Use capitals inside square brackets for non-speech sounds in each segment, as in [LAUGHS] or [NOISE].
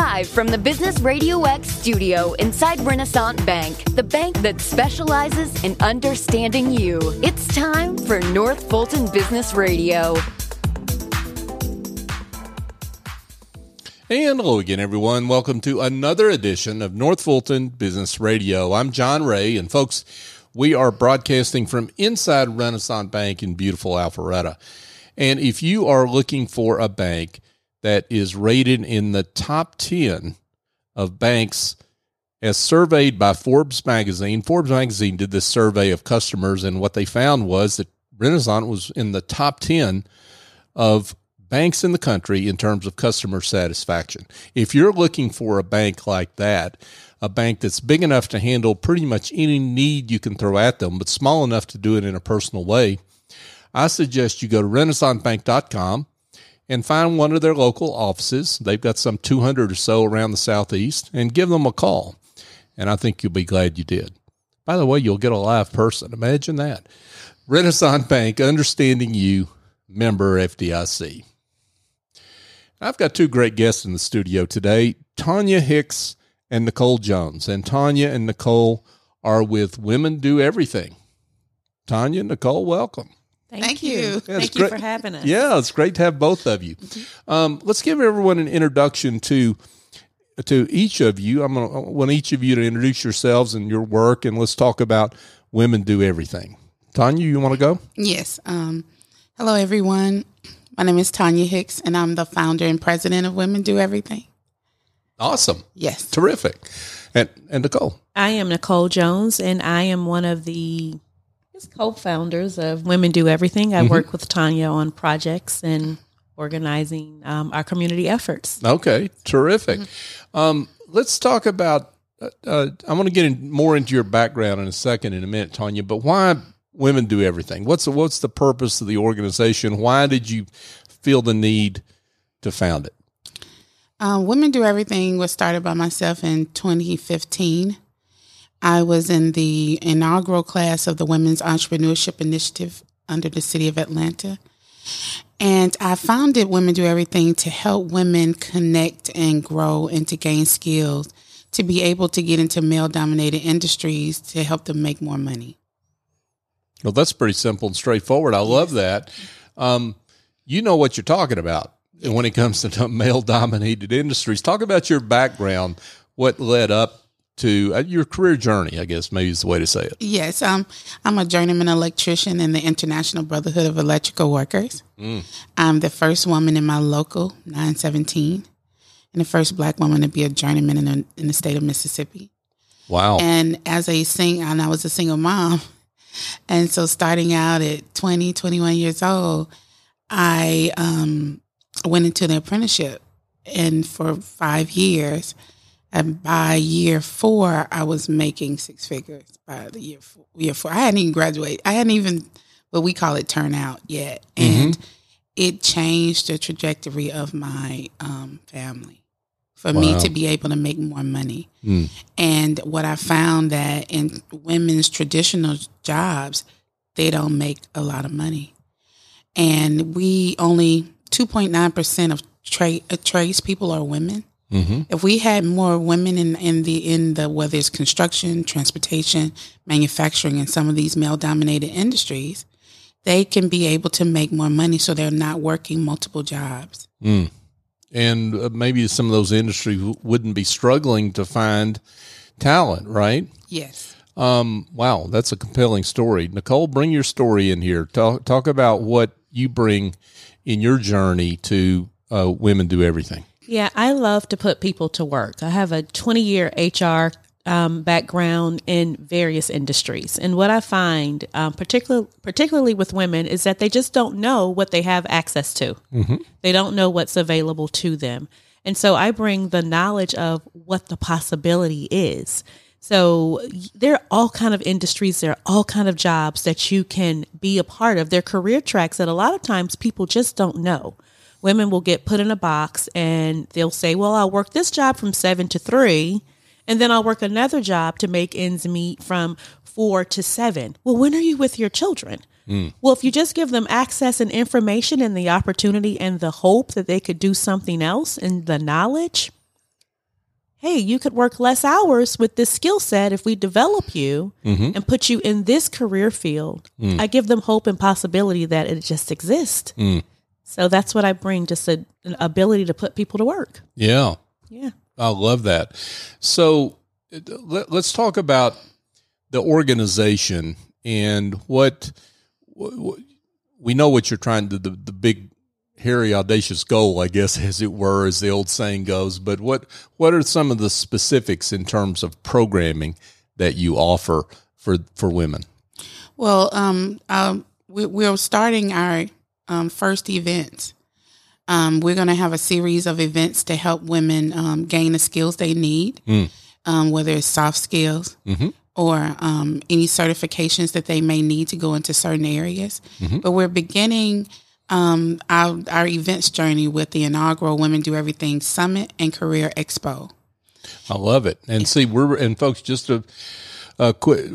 Live from the Business Radio X studio inside Renaissance Bank, the bank that specializes in understanding you. It's time for North Fulton Business Radio. And hello again, everyone. Welcome to another edition of North Fulton Business Radio. I'm John Ray, and folks, we are broadcasting from inside Renaissance Bank in beautiful Alpharetta. And if you are looking for a bank that is rated in the top 10 of banks as surveyed by Forbes magazine. Forbes magazine did this survey of customers, and what they found was that Renaissance was in the top 10 of banks in the country in terms of customer satisfaction. If you're looking for a bank like that, a bank that's big enough to handle pretty much any need you can throw at them, but small enough to do it in a personal way, I suggest you go to renaissancebank.com and find one of their local offices. They've got some 200 or so around the southeast and give them a call. And I think you'll be glad you did. By the way, you'll get a live person. Imagine that. Renaissance Bank, understanding you, member FDIC. I've got two great guests in the studio today Tanya Hicks and Nicole Jones. And Tanya and Nicole are with Women Do Everything. Tanya, Nicole, welcome. Thank, Thank you. you. Yeah, Thank great. you for having us. Yeah, it's great to have both of you. Um, let's give everyone an introduction to to each of you. I'm going to want each of you to introduce yourselves and your work, and let's talk about women do everything. Tanya, you want to go? Yes. Um, hello, everyone. My name is Tanya Hicks, and I'm the founder and president of Women Do Everything. Awesome. Yes. Terrific. And and Nicole. I am Nicole Jones, and I am one of the co-founders of Women Do Everything. I mm-hmm. work with Tanya on projects and organizing um, our community efforts. Okay, terrific. Mm-hmm. Um, let's talk about. Uh, uh, I'm going to get in more into your background in a second, in a minute, Tanya. But why women do everything? What's the, what's the purpose of the organization? Why did you feel the need to found it? Uh, women do everything was started by myself in 2015. I was in the inaugural class of the Women's Entrepreneurship Initiative under the City of Atlanta. And I founded Women Do Everything to help women connect and grow and to gain skills to be able to get into male dominated industries to help them make more money. Well, that's pretty simple and straightforward. I love that. Um, you know what you're talking about when it comes to [LAUGHS] male dominated industries. Talk about your background, what led up to uh, your career journey, I guess maybe is the way to say it. Yes, um, I'm a journeyman electrician in the International Brotherhood of Electrical Workers. Mm. I'm the first woman in my local 917 and the first black woman to be a journeyman in, a, in the state of Mississippi. Wow. And as a sing, and I was a single mom. [LAUGHS] And so starting out at 20, 21 years old, I um, went into the apprenticeship. And for five years, and by year four, I was making six figures. By the year four, year four, I hadn't even graduated. I hadn't even what we call it turnout yet, mm-hmm. and it changed the trajectory of my um, family for wow. me to be able to make more money. Mm. And what I found that in women's traditional jobs, they don't make a lot of money, and we only two point nine percent of trade uh, trades people are women. Mm-hmm. If we had more women in, in the in the whether it's construction, transportation, manufacturing, and some of these male dominated industries, they can be able to make more money, so they're not working multiple jobs. Mm. And uh, maybe some of those industries wouldn't be struggling to find talent, right? Yes. Um, wow, that's a compelling story. Nicole, bring your story in here. Talk talk about what you bring in your journey to uh, women do everything. Yeah, I love to put people to work. I have a 20 year HR um, background in various industries. And what I find, um, particular, particularly with women, is that they just don't know what they have access to. Mm-hmm. They don't know what's available to them. And so I bring the knowledge of what the possibility is. So there are all kind of industries, there are all kind of jobs that you can be a part of. They're career tracks that a lot of times people just don't know women will get put in a box and they'll say, Well, I'll work this job from seven to three, and then I'll work another job to make ends meet from four to seven. Well, when are you with your children? Mm. Well, if you just give them access and information and the opportunity and the hope that they could do something else and the knowledge, hey, you could work less hours with this skill set if we develop you mm-hmm. and put you in this career field. Mm. I give them hope and possibility that it just exists. Mm. So that's what I bring just a, an ability to put people to work. Yeah. Yeah. I love that. So it- let, us talk about the organization and what, what we know what you're trying to the, the big hairy audacious goal, I guess, [LAUGHS] as it were, as the old saying goes. But what what are some of the specifics in terms of programming that you offer for for women? Well, um, um, we, we're starting our um, first event. Um, we're going to have a series of events to help women um, gain the skills they need, um, whether it's soft skills or um, any certifications that they may need to go into certain areas. But we're beginning um, our, our events journey with the inaugural Women Do Everything Summit and Career Expo. I love it. And see, we're and folks, just a, a quick,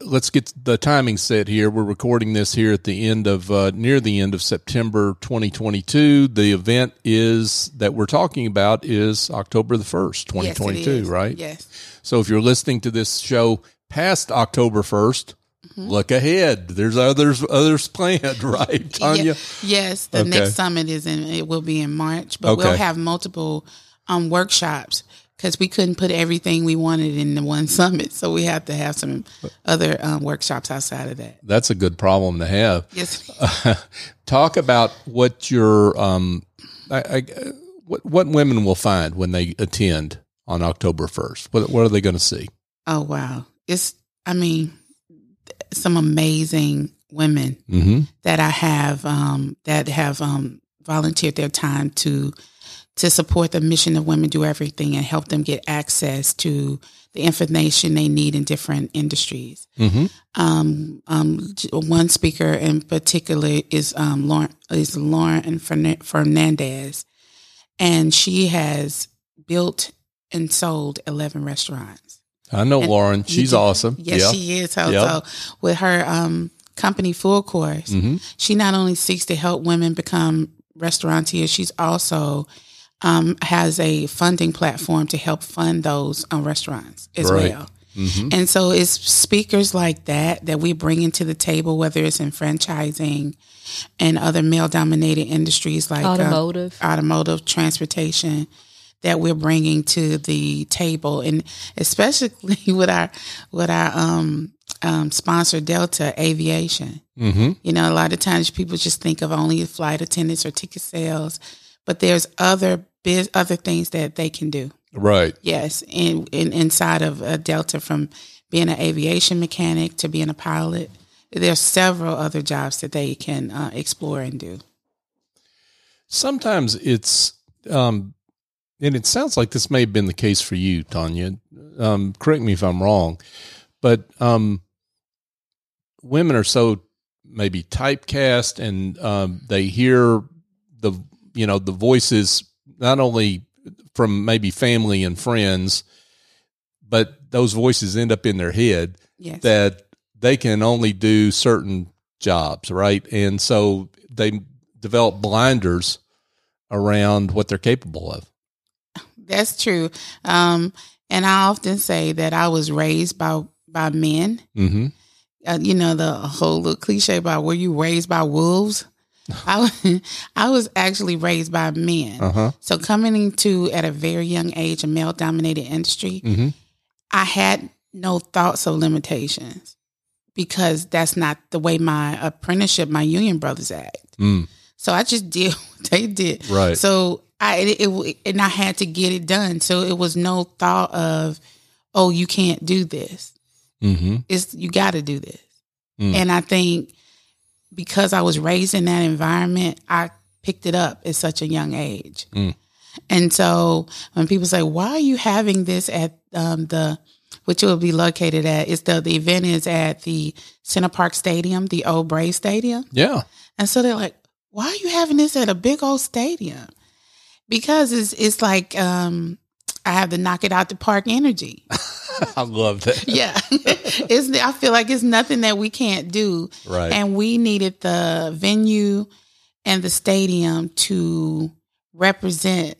let's get the timing set here. We're recording this here at the end of uh, near the end of September 2022. The event is that we're talking about is October the first, 2022, is. right? Yes. So if you're listening to this show past October 1st, Mm-hmm. look ahead. There's others others [LAUGHS] planned, right, [LAUGHS] Tanya? Ye- yes, the Okay. next summit is in. It will be in March, but we'll have multiple um, workshops because we couldn't put everything we wanted in the one [LAUGHS] summit, so we have to have some other um, workshops outside of that. That's a good problem to have. Yes. [LAUGHS] talk about what your um I, I, what what women will find when they attend on October first. What what are they going to see? Oh wow, it's. I mean, some amazing women Mm-hmm. that I have um, that have um, volunteered their time to to support the mission of Women Do Everything and help them get access to the information they need in different industries. Mm-hmm. Um, um, one speaker in particular is um, Lauren is Lauren Fern- Fernandez, and she has built and sold eleven restaurants. I know And Lauren. She's do- awesome. Yes, yeah. she is. So, Yeah. so with her um, company, Full Course, Mhm. she not only seeks to help women become restaurateurs, she's also um, has a funding platform to help fund those um, restaurants as Right. well. Mhm. And so it's speakers like that that we bring into the table, whether it's in franchising and other male dominated industries like um, Automotive. automotive, transportation that we're bringing to the table, and especially [LAUGHS] with our with our um, um, sponsor Delta Aviation. Mm-hmm. You know, a lot of times people just think of only flight attendants or ticket sales, but there's other biz, other things that they can do. Right. Yes, in, in inside of uh, Delta, from being an aviation mechanic to being a pilot, there's several other jobs that they can uh, explore and do. Sometimes it's um and it sounds like this may have been the case for you, Tanya. Um, correct me if I'm wrong, but um, women are so maybe typecast, and um, they hear the you know the voices not only from maybe family and friends, but those voices end up in their head Yes, that they can only do certain jobs, right? And so they develop blinders around what they're capable of. that's true. Um, and I often say that I was raised by by men. Mm-hmm. uh, you know the whole little cliche about were you raised by wolves [LAUGHS] I, I was actually raised by men Uh huh. so coming into at a very young age a male dominated industry Mm-hmm. i had no thoughts of limitations because that's not the way my apprenticeship my union brothers act Mm. so i just [LAUGHS] did what they did Right. so i it, it and i had to get it done so it was no thought of oh you can't do this Mm-hmm. it's you got to do this. Mm. And I think because I was raised in that environment, I picked it up at such a young age. Mm. And so when people say, "Why are you having this at um, the which it will be located at?" Is the the event is at the Center Parc Stadium, the old Braves Stadium, Yeah. and so they're like, "Why are you having this at a big old stadium?" Because it's it's like um, I have the knock it out the park energy. [LAUGHS] [LAUGHS] I love that. Yeah. [LAUGHS] it's I feel like it's nothing that we can't do. Right. And we needed the venue and the stadium to represent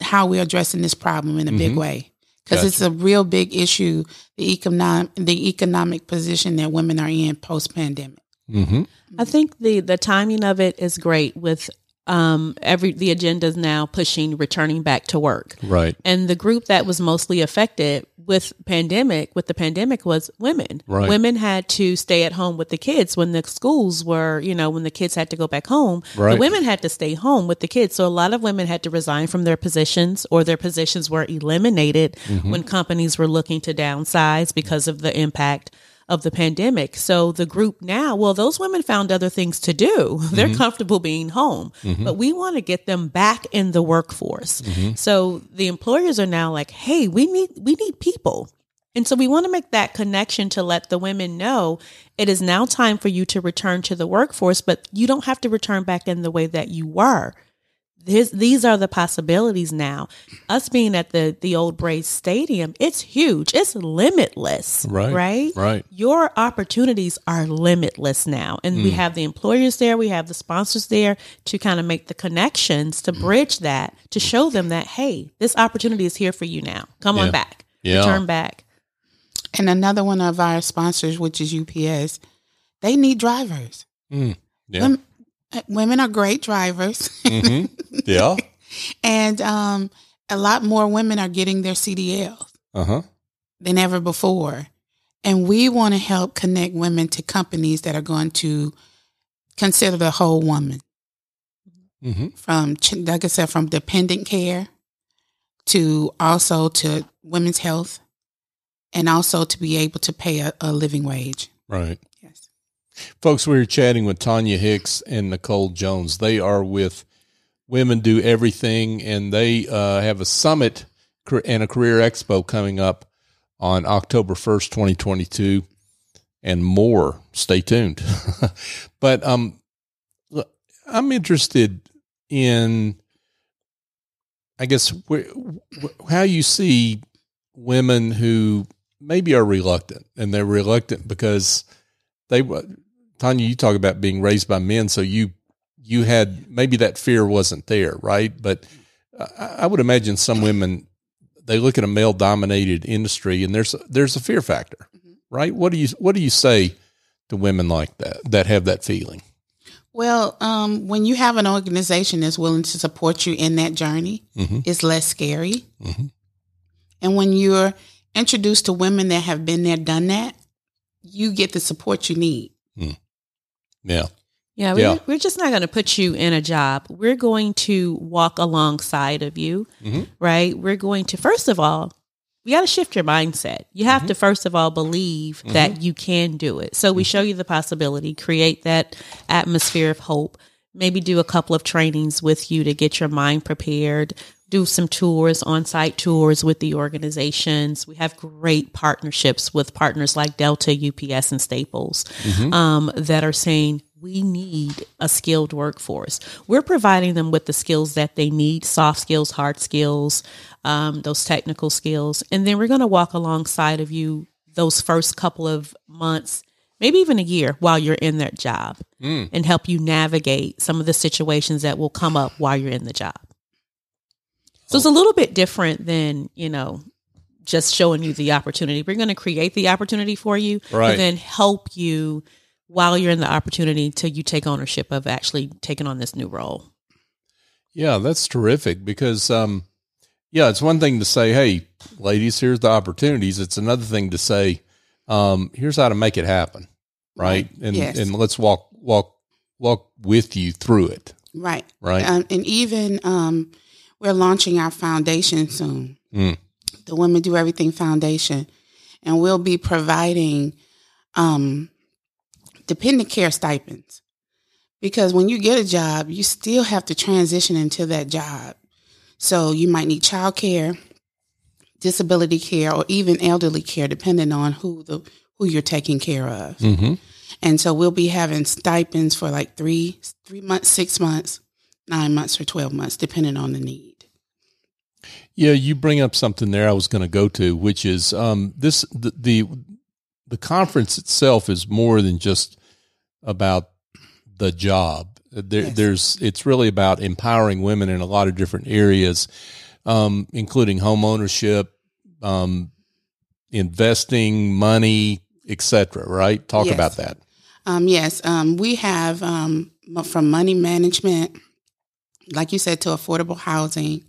how we're addressing this problem in a big way because it's a real big issue. The economic the economic position that women are in post pandemic. Mm-hmm. I think the the timing of it is great with um every the agenda is now pushing returning back to work. Right. And the group that was mostly affected with pandemic with the pandemic was women. Right. Women had to stay at home with the kids when the schools were, you know, when the kids had to go back home. Right. The women had to stay home with the kids. So a lot of women had to resign from their positions or their positions were eliminated Mm-hmm. when companies were looking to downsize because of the impact of the pandemic. So the group now, well, those women found other things to do. [LAUGHS] They're Mm-hmm. comfortable being home, but we want to get them back in the workforce. Mm-hmm. So the employers are now like, "Hey, we need we need people." And so we want to make that connection to let the women know it is now time for you to return to the workforce, but you don't have to return back in the way that you were. This, these are the possibilities now. Us being at the the old Braves Stadium, it's huge. It's limitless. Right. Right. Right. Your opportunities are limitless now. And we have the employers there, we have the sponsors there to kind of make the connections to bridge that, to show them that, hey, this opportunity is here for you now. Come Yeah. on back. Yeah. Return back. And another one of our sponsors, which is UPS, they need drivers. Yeah. Women, uh, women are great drivers, hmm Yeah. [LAUGHS] and um, a lot more women are getting their CDLs Uh huh. than ever before. And we want to help connect women to companies that are going to consider the whole woman Mm-hmm. from, like I said, from dependent care to also to women's health and also to be able to pay a, a living wage. Right. Folks, we were chatting with Tanya Hicks and Nicole Jones. They are with Women Do Everything, and they uh, have a summit and a career expo coming up on October 1st, 2022, and more. Stay tuned. [LAUGHS] but um, I'm interested in, I guess, where, wh- how you see women who maybe are reluctant, and they're reluctant because they Tanya, you talk about being raised by men, so you you had maybe that fear wasn't there, right? But I, I would imagine some women they look at a male dominated industry and there's there's a fear factor, right? What do you what do you say to women like that that have that feeling? Well, um, when you have an organization that's willing to support you in that journey, Mhm. it's less scary. Mhm. And when you're introduced to women that have been there, done that, you get the support you need. Hmm. Yeah, Yeah, we're, Yeah. we're just not going to put you in a job. We're going to walk alongside of you, Mhm. right? We're going to, first of all, we got to shift your mindset. You have to, mm-hmm. first of all, believe that mm-hmm. you can do it. So we mm-hmm. show you the possibility, create that atmosphere of hope, maybe do a couple of trainings with you to get your mind prepared. Do some tours, on site tours with the organizations. We have great partnerships with partners like Delta, UPS, and Staples um, that are saying, we need a skilled workforce. We're providing them with the skills that they need soft skills, hard skills, um, those technical skills. And then we're going to walk alongside of you those first couple of months, maybe even a year while you're in that job and help you navigate some of the situations that will come up while you're in the job. So it's a little bit different than, you know, just showing you the opportunity. We're going to create the opportunity for you, Right. but then help you while you're in the opportunity till you take ownership of actually taking on this new role. yeah, that's terrific because um, yeah, it's one thing to say, "Hey, ladies, here's the opportunities." It's another thing to say, um, "Here's how to make it happen," right? And Yes. and let's walk walk walk with you through it, Right. right? Um, and even um, we're launching our foundation soon, Mm. the Women Do Everything Foundation, and we'll be providing um, dependent care stipends. Because when you get a job, you still have to transition into that job. So you might need child care, disability care, or even elderly care, depending on who the who you're taking care of. Mm-hmm. And so we'll be having stipends for like three, three months, six months, nine months, or 12 months, depending on the need. Yeah, you bring up something there I was going to go to, which is um, this the, the the conference itself is more than just about the job. There, Yes. There's it's really about empowering women in a lot of different areas. um, including home ownership, um, investing, money, etc. Right? Talk Yes. about that. Um, yes, um, we have um, from money management, like you said, to affordable housing,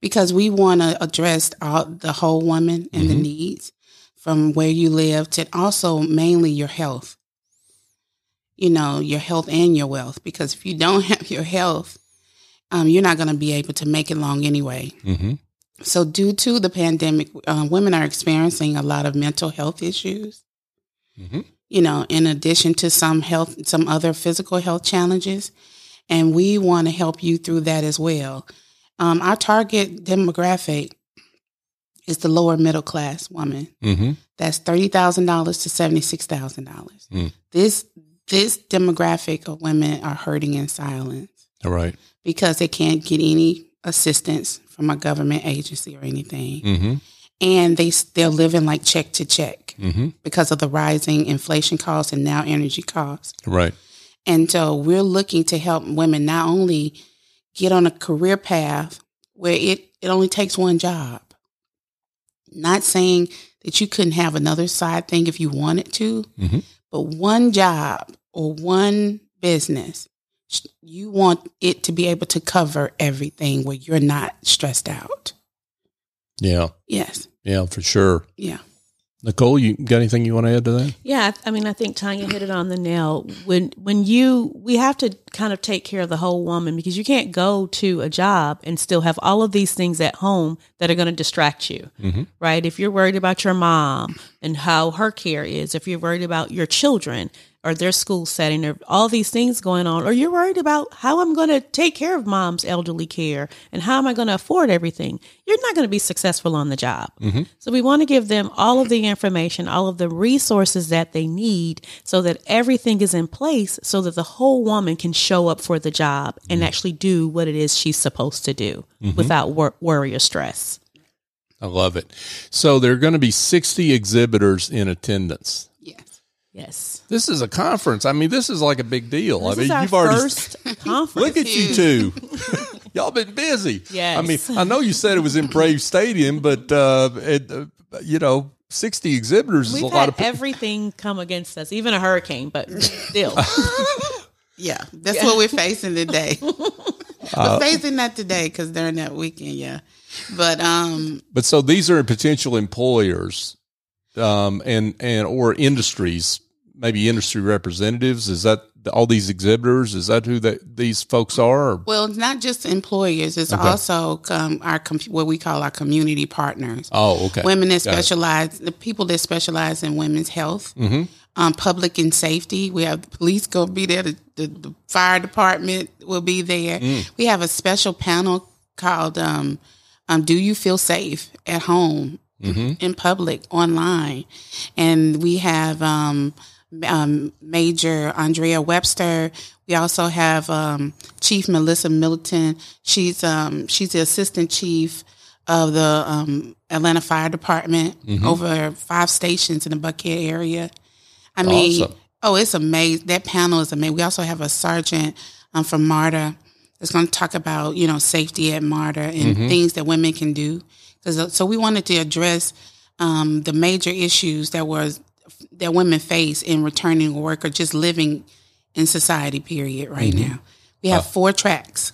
because we want to address all the whole woman and the needs from where you live to also mainly your health. You know, your health and your wealth, because if you don't [LAUGHS] have your health, um, you're not going to be able to make it long anyway. hmm So, due to the pandemic, uh, women are experiencing a lot of mental health issues. Mhm. You know, in addition to some health, some other physical health challenges, and we want to help you through that as well. Um, our target demographic is the lower middle class woman. hmm That's thirty thousand dollars to seventy six thousand dollars. Mm. This this demographic of women are hurting in silence All right. because they can't get any assistance from a government agency or anything, hmm and they they're living like check to check hmm because of the rising inflation costs and now energy costs. Right. And so we're looking to help women not only get on a career path where it, it only takes one job. Not saying that you couldn't have another side thing if you wanted to, Mhm. but one job or one business, you want it to be able to cover everything where you're not stressed out. Yeah. Yes. Yeah, for sure. Yeah. Nicole, you got anything you want to add to that? Yeah, I I mean, I think Tanya hit it on the nail. When when you we have to kind of take care of the whole woman because you can't go to a job and still have all of these things at home that are going to distract you, mm-hmm. right? If you're worried about your mom and how her care is, if you're worried about your children or their school setting or all these things going on, or you're worried about how I'm going to take care of mom's elderly care and how am I going to afford everything, you're not going to be successful on the job. Mm-hmm. So we want to give them all of the information, all of the resources that they need so that everything is in place so that the whole woman can show up for the job and actually do what it is she's supposed to do without wor- worry or stress. I love it. So there are going to be 60 exhibitors in attendance. Yes. Yes. This is a conference. I mean, this is like a big deal. This I mean, is our you've already first [LAUGHS] conference. look at you two. [LAUGHS] Y'all been busy. Yes. I mean, I know you said it was in Braves Stadium, but uh, it, uh, you know, 60 exhibitors is We've a lot of people. everything come against us, even a hurricane, but [LAUGHS] still. Yeah. That's what we're facing today. [LAUGHS] we're facing that today because during that weekend, yeah. But um But so these are potential employers, um, and and or industries, maybe industry representatives. Is that all these exhibitors? Is that who that these folks are? Or? Well, it's not just employers. It's also um, our com- what we call our community partners. Oh, okay. Women that Got it. specialize, the people that specialize in women's health, um, public and safety. We have the police going to be there. The, the, the fire department will be there. We have a special panel called um, um, "Do You Feel Safe at Home in Public Online?" And we have um, um, Major Andrea Webster. We also have um, Chief Melissa Middleton. She's um, she's the assistant chief of the um, Atlanta Fire Department over five stations in the Buckhead area. I mean, Awesome. oh, it's amazing. That panel is amazing. We also have a sergeant um, from MARTA that's going to talk about you know safety at MARTA and things that women can do. Because so we wanted to address um, the major issues that was that women face in returning to work or just living in society. Period. Right now, we have four tracks.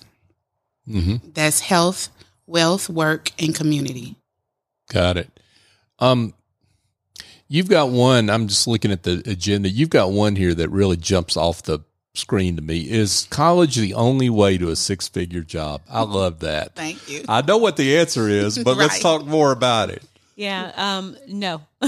That's health, wealth, work, and community. Got it. Um, you've got one. I'm just looking at the agenda. You've got one here that really jumps off the screen to me. Is college the only way to a six figure job? I love that. Thank you. I know what the answer is, [LAUGHS] but let's talk more about it. Yeah, um, no. [LAUGHS]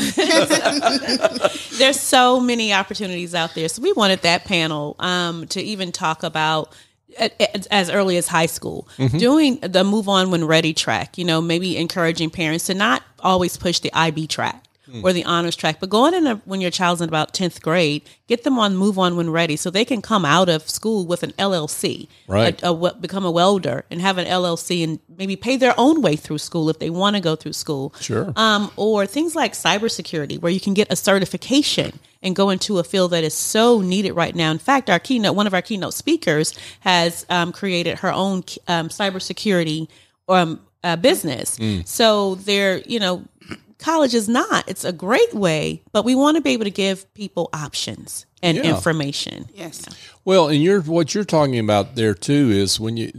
There's so many opportunities out there. So we wanted that panel um, to even talk about a- a- as early as high school, doing the move on when ready track, you know, maybe encouraging parents to not always push the IB track. Or the honors track, but going in a, when your child's in about tenth grade, get them on move on when ready, so they can come out of school with an LLC, Right. a, a become a welder and have an LLC and maybe pay their own way through school if they want to go through school. Sure. Um, or things like cybersecurity, where you can get a certification and go into a field that is so needed right now. In fact, our keynote, one of our keynote speakers, has um, created her own um, cybersecurity um, uh, business. So they're, you know, college is not. It's a great way, but we want to be able to give people options and Yeah. information. Yes. Well, and you're what you're talking about there too is when you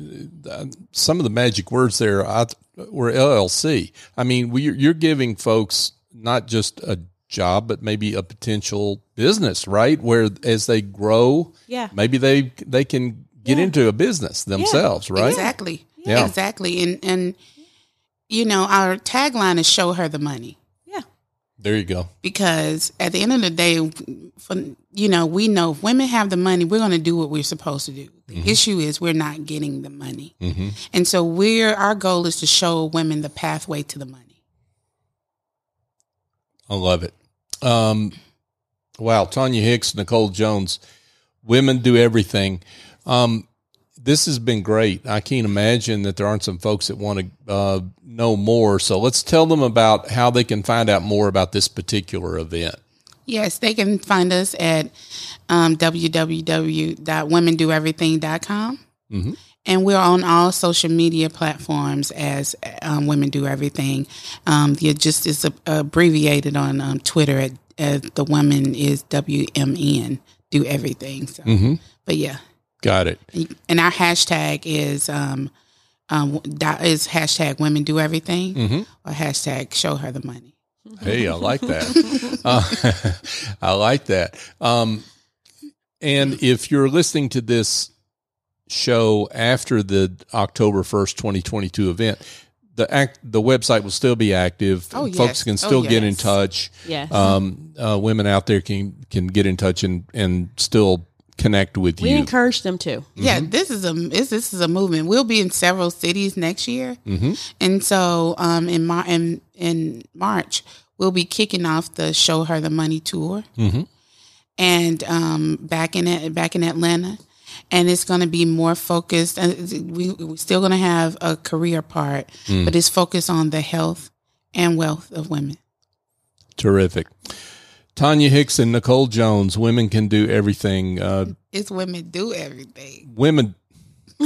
uh, some of the magic words there I, were LLC. I mean, we, you're giving folks not just a job, but maybe a potential business, right? Where as they grow, Yeah. maybe they they can get into a business themselves, right? Exactly. Yeah. Exactly. And and you know, our tagline is show her the money. Yeah. There you go. Because at the end of the day, for, you know, we know if women have the money, we're going to do what we're supposed to do. The issue is we're not getting the money, and so we're our goal is to show women the pathway to the money. I love it. Um, wow, Tanya Hicks, Nicole Jones, women do everything. Um, this has been great. I can't imagine that there aren't some folks that want to uh, know more. So let's tell them about how they can find out more about this particular event. Yes, they can find us at um, www.womendoeverything.com. And we're on all social media platforms as um, Women Do Everything. Um, the just is abbreviated on um, Twitter at, as the woman is WMN, Do Everything. So, But yeah. Got it. And our hashtag is um, um, dot- is hashtag Women Do Everything or hashtag Show Her the Money. Hey, I like that. uh, [LAUGHS] [LAUGHS] I like that. Um, and if you're listening to this show after the October 1st, 2022 event, the act, the website will still be active. Oh, yes. Folks yes. can Oh, still get in touch. Yes. Um, uh, women out there can, can get in touch and, and still connect with we you. We encourage them to. Yeah, this is a this, this is a movement. We'll be in several cities next year, and so um, in Mar- in in March we'll be kicking off the Show Her the Money tour, and um, back in back in Atlanta, and it's going to be more focused. And we we're still going to have a career part, but it's focused on the health and wealth of women. Terrific. Tanya Hicks and Nicole Jones, women can do everything. Uh, It's women do everything. women [LAUGHS]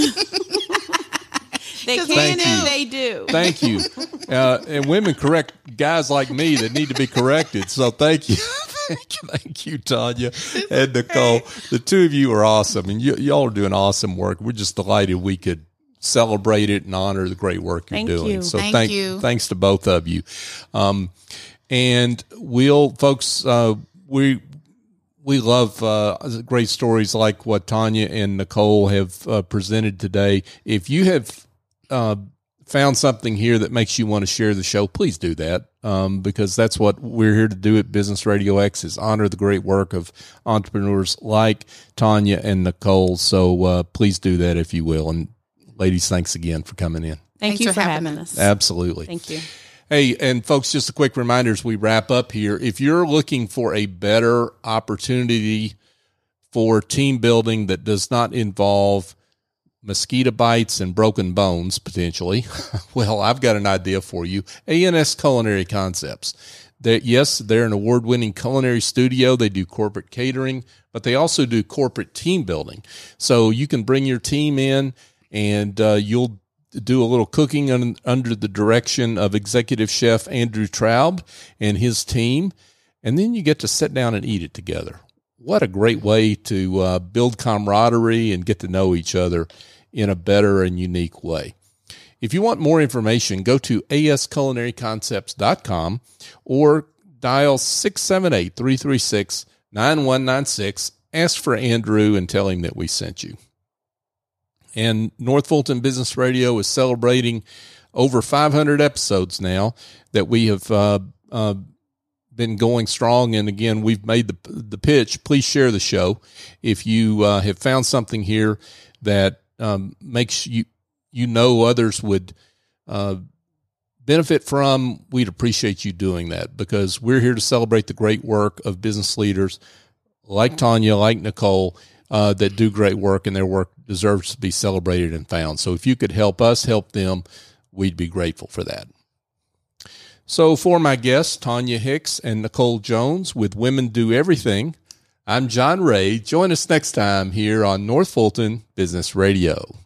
They can Thank and they do. Thank you. [LAUGHS] Uh, and women correct guys like me that need to be corrected. So thank you. thank [LAUGHS] you, thank you, Tanya and Nicole. The two of you are awesome, and you, y'all are doing awesome work. We're just delighted we could celebrate it and honor the great work you're Thank doing. you. So Thank thank you. Thanks to both of you. Um, and we'll, folks, uh, we we love uh, great stories like what Tanya and Nicole have uh, presented today. If you have uh, found something here that makes you want to share the show, please do that um, because that's what we're here to do at Business Radio X is honor the great work of entrepreneurs like Tanya and Nicole. So uh, please do that if you will. And ladies, thanks again for coming in. Thank Thanks you for for having having us. us. Absolutely. Thank you. Hey, and folks, just a quick reminder as we wrap up here. If you're looking for a better opportunity for team building that does not involve mosquito bites and broken bones, potentially, [LAUGHS] well, I've got an idea for you. ANS Culinary Concepts. That yes, they're an award-winning culinary studio. They do corporate catering, but they also do corporate team building. So you can bring your team in, and uh, you'll do a little cooking un, under the direction of executive chef Andrew Traub and his team, and then you get to sit down and eat it together. What a great way to uh, build camaraderie and get to know each other in a better and unique way. If you want more information, go to asculinaryconcepts.com or dial 678 336 9196. Ask for Andrew and tell him that we sent you. And North Fulton Business Radio is celebrating over 500 episodes now that we have uh, uh, been going strong. And again, we've made the the pitch. Please share the show if you uh, have found something here that um, makes you you know others would uh, benefit from. We'd appreciate you doing that because we're here to celebrate the great work of business leaders like Tanya, like Nicole, uh, that do great work, and their work deserves to be celebrated and found. So if you could help us help them, we'd be grateful for that. So for my guests, Tanya Hicks and Nicole Jones with Women Do Everything, I'm John Ray. Join us next time here on North Fulton Business Radio.